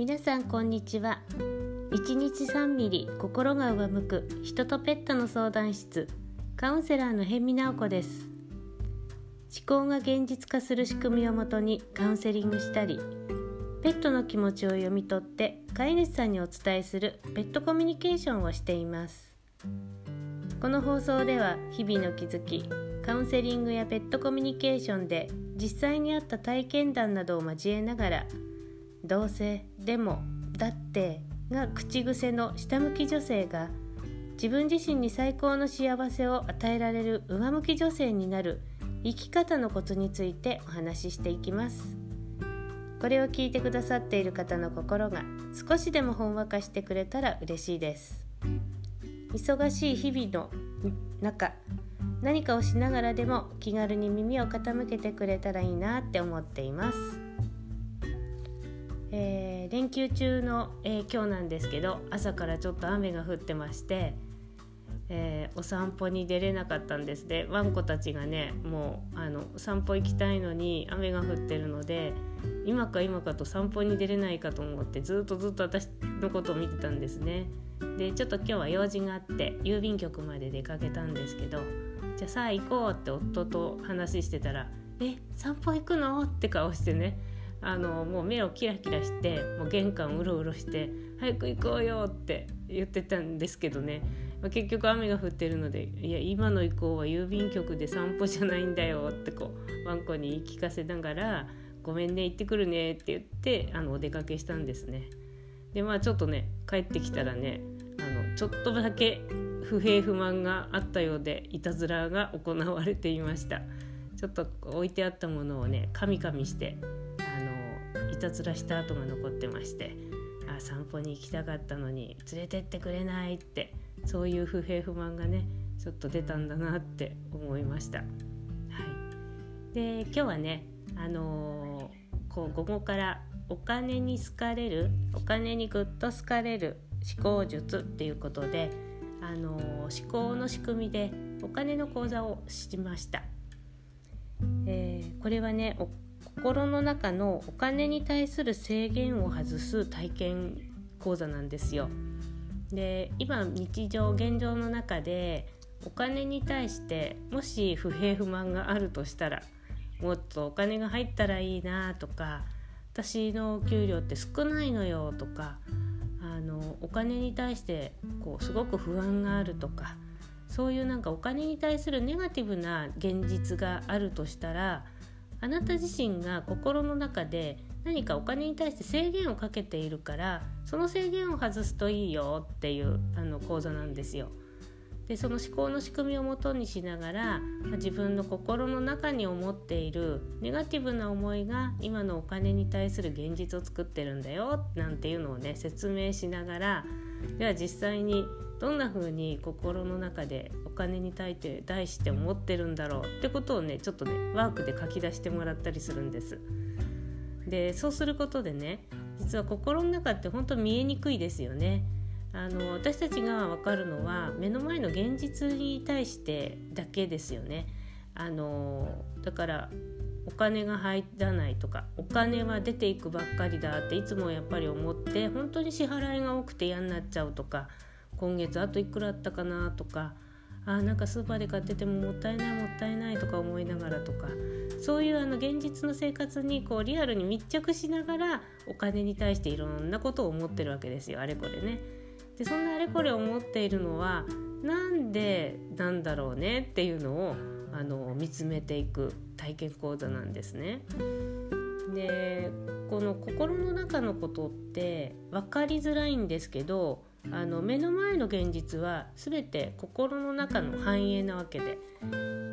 皆さんこんにちは。1日3ミリ心が上向く人とペットの相談室カウンセラーの辺見直子です。思考が現実化する仕組みをもとにカウンセリングしたりペットの気持ちを読み取って飼い主さんにお伝えするペットコミュニケーションをしています。この放送では日々の気づきカウンセリングやペットコミュニケーションで実際にあった体験談などを交えながらどうせでもだってが口癖の下向き女性が自分自身に最高の幸せを与えられる上向き女性になる生き方のコツについてお話ししていきます。これを聞いてくださっている方の心が少しでもほんわかしてくれたら嬉しいです。忙しい日々の中何かをしながらでも気軽に耳を傾けてくれたらいいなって思っています。えー、連休中の、えー、今日なんですけど朝からちょっと雨が降ってまして、えー、お散歩に出れなかったんです。でワンコたちがねもうあの散歩行きたいのに雨が降ってるので今か今かと散歩に出れないかと思ってずっとずっと私のことを見てたんですね。でちょっと今日は用事があって郵便局まで出かけたんですけどじゃあさあ行こうって夫と話してたら「え散歩行くの?」って顔してね。あのもう目をキラキラしてもう玄関うろうろして「早く行こうよ」って言ってたんですけどね、まあ、結局雨が降ってるので「いや今の以降は郵便局で散歩じゃないんだよ」ってこうワンコに言い聞かせながら「ごめんね行ってくるね」って言ってあのお出かけしたんですね。でまあちょっとね帰ってきたらねあのちょっとだけ不平不満があったようでいたずらが行われていました。ちょっと置いてあったものをねカミカミしてたずらした跡が残ってましてあ散歩に行きたかったのに連れてってくれないってそういう不平不満がねちょっと出たんだなって思いました。はい、で今日はねあのー、こう午後からお金に好かれるお金にぐっと好かれる思考術っていうことで、あのー、思考の仕組みでお金の講座をしました。えー、これはね心の中のお金に対する制限を外す体験講座なんですよ。で今日常現状の中でお金に対してもし不平不満があるとしたらもっとお金が入ったらいいなとか私の給料って少ないのよとかあのお金に対してこうすごく不安があるとかそういうなんかお金に対するネガティブな現実があるとしたらあなた自身が心の中で何かお金に対して制限をかけているからその制限を外すといいよっていうあの講座なんですよ。でその思考の仕組みをもとにしながら自分の心の中に思っているネガティブな思いが今のお金に対する現実を作ってるんだよなんていうのをね説明しながらでは実際にどんな風に心の中でお金に対して題して思ってるんだろうってことをねちょっとねワークで書き出してもらったりするんです。でそうすることでね実は心の中って本当見えにくいですよね。あの私たちが分かるのは目の前の現実に対してだけですよね。あのだからお金が入らないとかお金は出ていくばっかりだっていつもやっぱり思って本当に支払いが多くて嫌になっちゃうとか今月あといくらあったかなとかあなんかスーパーで買っててももったいないもったいないとか思いながらとかそういうあの現実の生活にこうリアルに密着しながらお金に対していろんなことを思ってるわけですよあれこれね。でそんなあれこれ思っているのはなんでなんだろうねっていうのをあの見つめていく体験講座なんですね。でこの心の中のことって分かりづらいんですけどあの目の前の現実は全て心の中の繁栄なわけで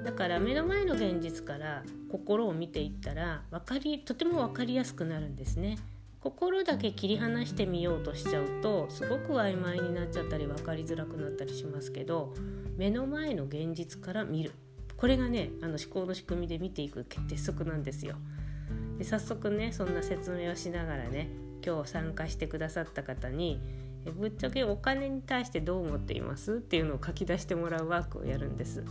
だから目の前の現実から心を見ていったら分かりとても分かりやすくなるんですね。心だけ切り離してみようとしちゃうとすごく曖昧になっちゃったり分かりづらくなったりしますけど目の前の現実から見るこれがねあの思考の仕組みで見ていく鉄則なんですよ。で早速ねそんな説明をしながらね今日参加してくださった方にえぶっちゃけお金に対してどう思っています？っていうのを書き出してもらうワークをやるんです。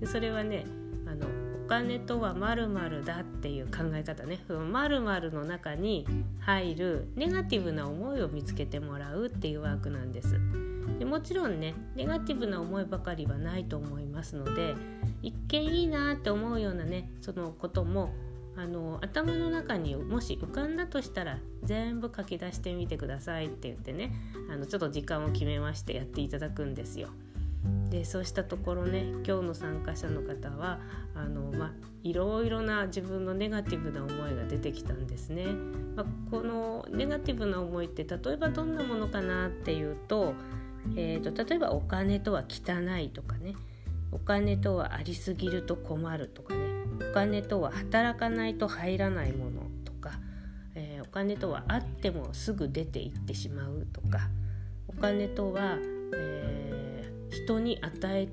でそれはねあのお金とは〇〇だっていう考え方ね。その〇〇の中に入るネガティブな思いを見つけてもらうっていうワークなんです。でもちろんねネガティブな思いばかりはないと思いますので一見いいなって思うようなねそのこともあの頭の中にもし浮かんだとしたら全部書き出してみてくださいって言ってねあのちょっと時間を決めましてやっていただくんですよ。でそうしたところね今日の参加者の方はあの、まいろいろな自分のネガティブな思いが出てきたんですね。まこのネガティブな思いって例えばどんなものかなっていうと,、えーと、例えばお金とは汚いとかねお金とはありすぎると困るとかねお金とは働かないと入らないものとか、えー、お金とはあってもすぐ出て行ってしまうとかお金とは、えー人に与え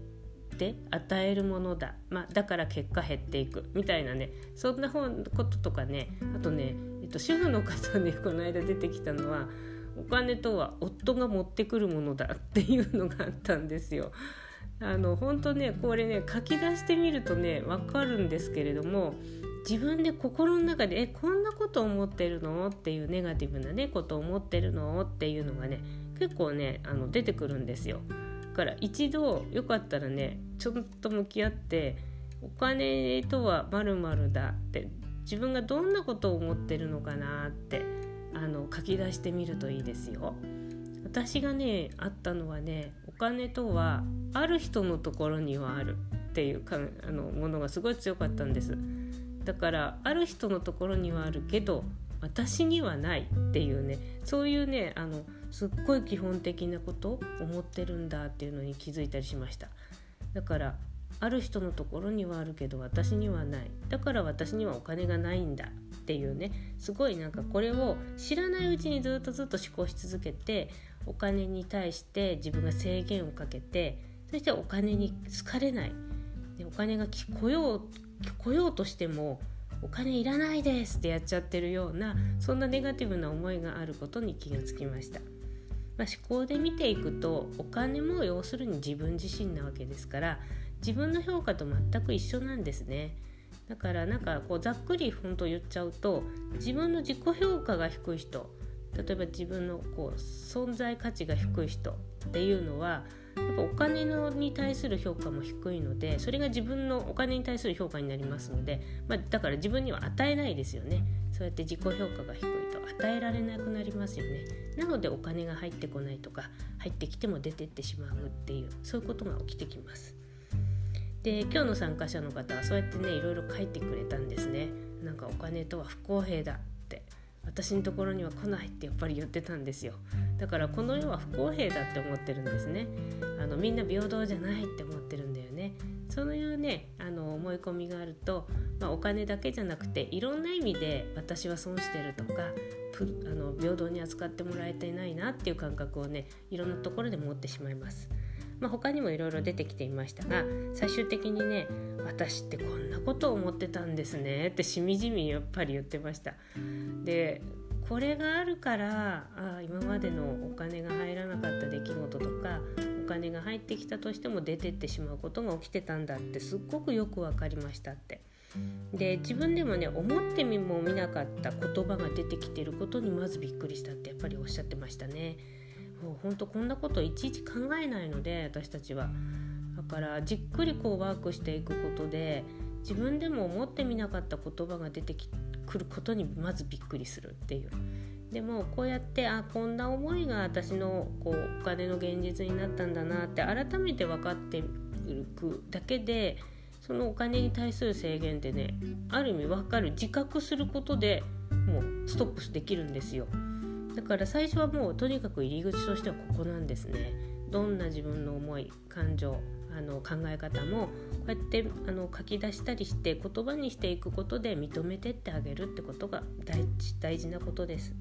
て与えるものだ、まあ、だから結果減っていく。みたいなね。そんなこととかね。あとね、えっと、主婦の方ねこの間出てきたのはお金とは夫が持ってくるものだっていうのがあったんですよ。あの本当ねこれね書き出してみるとね分かるんですけれども自分で心の中で「えこんなこと思ってるの?」っていうネガティブなねこと思ってるの？っていうのがね結構ねあの出てくるんですよ。だから一度よかったらねちょっと向き合ってお金とはまるだって自分がどんなことを思ってるのかなってあの書き出してみるといいですよ。私がねあったのはね金とはある人のところにはあるっていうかあのものがすごい強かったんです。だからある人のところにはあるけど私にはないっていうねそういうねあのすっごい基本的なこと思ってるんだっていうのに気づいたりしました。だからある人のところにはあるけど私にはない。だから私にはお金がないんだ。っていうねすごいなんかこれを知らないうちにずっとずっと思考し続けてお金に対して自分が制限をかけてそしてお金に好かれないでお金が聞こよう来ようとしてもお金いらないですってやっちゃってるようなそんなネガティブな思いがあることに気がつきました。まあ、思考で見ていくとお金も要するに自分自身なわけですから自分の評価と全く一緒なんですね。だからなんかこうざっくり本当言っちゃうと自分の自己評価が低い人例えば自分のこう存在価値が低い人っていうのはやっぱお金のに対する評価も低いのでそれが自分のお金に対する評価になりますので、まあ、だから自分には与えないですよね。そうやって自己評価が低いと与えられなくなりますよね。なのでお金が入ってこないとか入ってきても出てってしまうっていうそういうことが起きてきます。で今日の参加者の方はそうやってねいろいろ書いてくれたんですね。なんかお金とは不公平だって。私のところには来ないってやっぱり言ってたんですよ。だからこの世は不公平だって思ってるんですね。あのみんな平等じゃないって思ってるんだよね。そういうねあの思い込みがあると、まあ、お金だけじゃなくていろんな意味で私は損してるとかあの平等に扱ってもらえてないなっていう感覚をねいろんなところで持ってしまいます。まあ、他にもいろいろ出てきていましたが最終的にね私ってこんなことを思ってたんですねってしみじみやっぱり言ってましたでこれがあるからあ今までのお金が入らなかった出来事とかお金が入ってきたとしても出てってしまうことが起きてたんだってすっごくよく分かりましたってで自分でもね思ってみもみなかった言葉が出てきてることにまずびっくりしたってやっぱりおっしゃってましたね。もうほんとこんなこといちいち考えないので私たちは。だからじっくりこうワークしていくことで自分でも思ってみなかった言葉が出てくることにまずびっくりするっていう。でもこうやってあこんな思いが私のこうお金の現実になったんだなって改めて分かっていくだけでそのお金に対する制限ってねある意味分かる自覚することでもうストップできるんですよだから最初はもうとにかく入り口としてはここなんですねどんな自分の思い感情あの考え方もこうやってあの書き出したりして言葉にしていくことで認めてってあげるってことが大事大事なことです。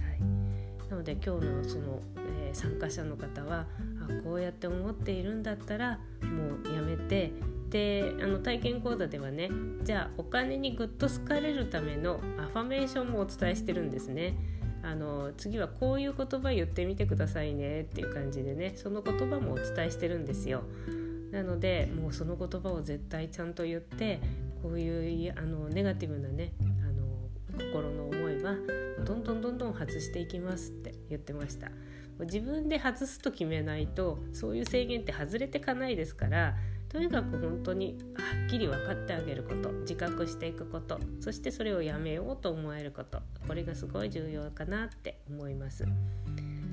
はい、なので今日のその、えー、参加者の方はあこうやって思っているんだったらもうやめてであの体験講座ではねじゃあお金にぐっと好かれるためのアファメーションもお伝えしてるんですね。あの次はこういう言葉言ってみてくださいねっていう感じでねその言葉もお伝えしてるんですよ。なのでもうその言葉を絶対ちゃんと言ってこういうあのネガティブなねあの心の思いはどんどんどんどん外していきますって言ってました自分で外すと決めないとそういう制限って外れてかないですからとにかく本当にはっきり分かってあげること自覚していくことそしてそれをやめようと思えることこれがすごい重要かなって思います。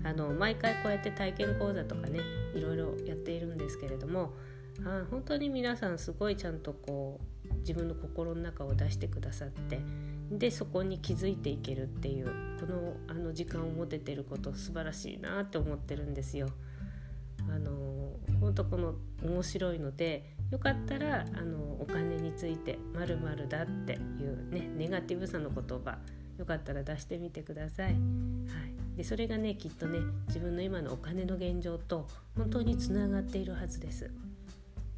あの毎回こうやって体験講座とかねいろいろやっているんですけれどもあ本当に皆さんすごいちゃんとこう自分の心の中を出してくださってでそこに気づいていけるっていうこのあの時間を持ててること素晴らしいなって思ってるんですよ。あの本当この面白いのでよかったらあのお金について「まるだ」っていうねネガティブさの言葉よかったら出してみてください。はい、でそれがねきっとね自分の今のお金の現状と本当につながっているはずです。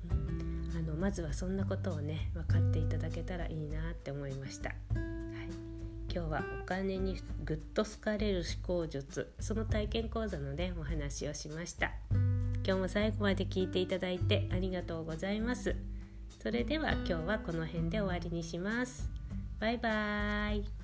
うん、あのまずはそんなことをね分かっていただけたらいいなって思いました。今日はお金にぐっと好かれる思考術その体験講座のねお話をしました。今日も最後まで聞いていただいてありがとうございます。それでは今日はこの辺で終わりにします。バイバーイ。